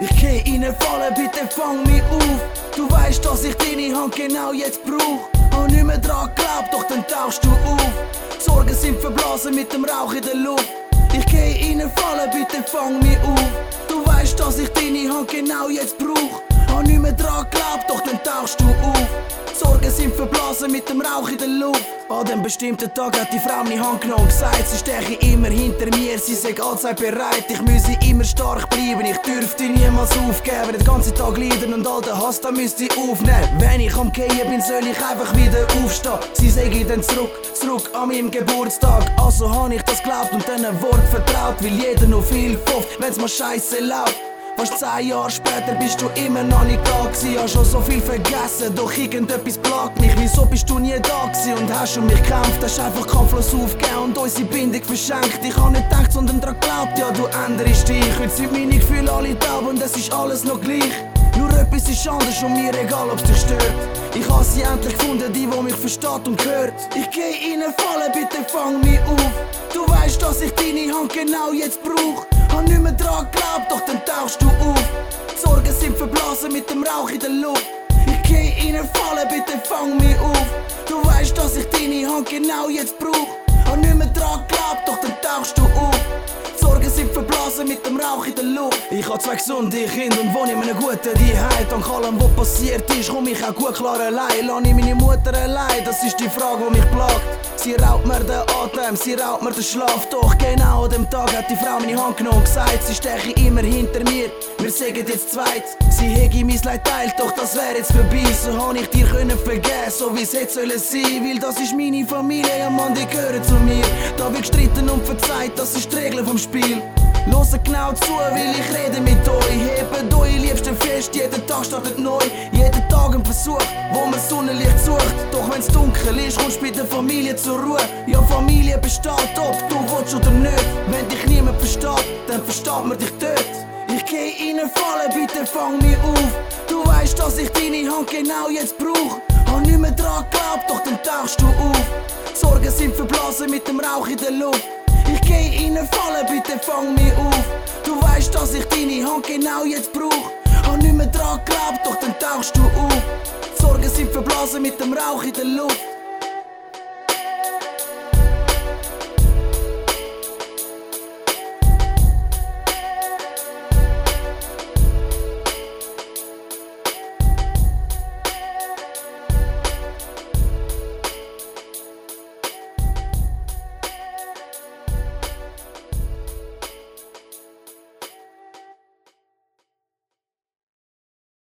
Ich geh reinfallen, bitte fang mich auf. Du weißt, dass ich deine Hand genau jetzt brauch. Hab nicht mehr dran geglaubt, doch dann tauchst du auf. Sorgen sind verblasen mit dem Rauch in der Luft. Ich geh reinfallen, bitte fang mich auf. Du weißt, dass ich deine Hand genau jetzt brauch. Hab nicht mehr dran geglaubt, doch dann tauchst du auf. Sorgen sind verblasen mit dem Rauch in der Luft. An dem bestimmten Tag hat die Frau meine Hand genommen und gesagt, sie steche immer hinter mir, sie sei allzeit bereit, ich müsse immer stark ich dürfte niemals aufgeben, den ganzen Tag leiden und all den Hass, da müsste ich aufnehmen. Wenn ich am Gehen bin, soll ich einfach wieder aufstehen. Sie sage dann zurück, zurück an meinem Geburtstag. Also hab ich das glaubt und diesen Wort vertraut, weil jeder noch viel hofft, wenn's mal scheiße läuft. Fast zehn Jahre später bist du immer noch nicht da gewesen. Hast schon so viel vergessen, doch irgendetwas plagt mich. Wieso bist du nie da gewesen und hast um mich gekämpft? Hast einfach kampflos aufgegeben und unsere Bindung verschenkt. Ich hab nicht gedacht, sondern dran geglaubt, ja, du änderst dich. Heute sind meine Gefühle alle taub und es ist alles noch gleich. Nur etwas ist anders und mir egal, ob's dich stört. Ich hab sie endlich gefunden, die, wo mich versteht und hört. Ich geh ihnen fallen, bitte fang mich auf. Du weißt, dass ich deine Hand genau jetzt brauch. Hab nicht mehr dran geglaubt, mit dem Rauch in der Luft. Ich geh ihnen fallen, bitte fang mich auf. Du weißt, dass ich deine Hand genau jetzt brauch. Hab nicht mehr dran geglaubt, doch dann tauchst du auf. Verblasen mit dem Rauch in der Luft. Ich hab zwei gesunde Kinder und wohne in einem guten Zuhause. Dank allem, was passiert ist, komm ich auch gut klar allein. Lass ich meine Mutter allein, das ist die Frage, die mich plagt. Sie raubt mir den Atem, sie raubt mir den Schlaf. Doch genau an dem Tag hat die Frau meine Hand genommen und gesagt, sie steche immer hinter mir. Wir sagen jetzt zweit, sie hege mein Leid teilt, doch das wär jetzt vorbei. So han ich dir können vergessen, so wie's hätte sollen sein. Weil das ist meine Familie, ja Mann, die gehören zu mir. Da wird gestritten und verzeiht, das ist die Regel vom Spiel. Loset genau zu, weil ich rede mit euch. Hebt eure Liebsten fest, jeden Tag startet neu. Jeden Tag ein Versuch, wo man Sonnenlicht sucht. Doch wenn's dunkel ist, kommst du bei der Familie zur Ruhe. Ja, Familie besteht, ob du willst oder nicht. Wenn dich niemand versteht, dann versteht man dich dort. Ich geh ihnen fallen, bitte fang mich auf. Du weißt, dass ich deine Hand genau jetzt brauch. Hab nicht mehr dran geglaubt, doch dann tauchst du auf. Sorgen sind verblasen mit dem Rauch in der Luft. Ich geh ihnen fallen, bitte fang mich auf. Du weißt, dass ich deine Hand genau jetzt brauch. Hab nicht mehr dran geglaubt, doch dann tauchst du auf. Die Sorgen sind verblasen mit dem Rauch in der Luft.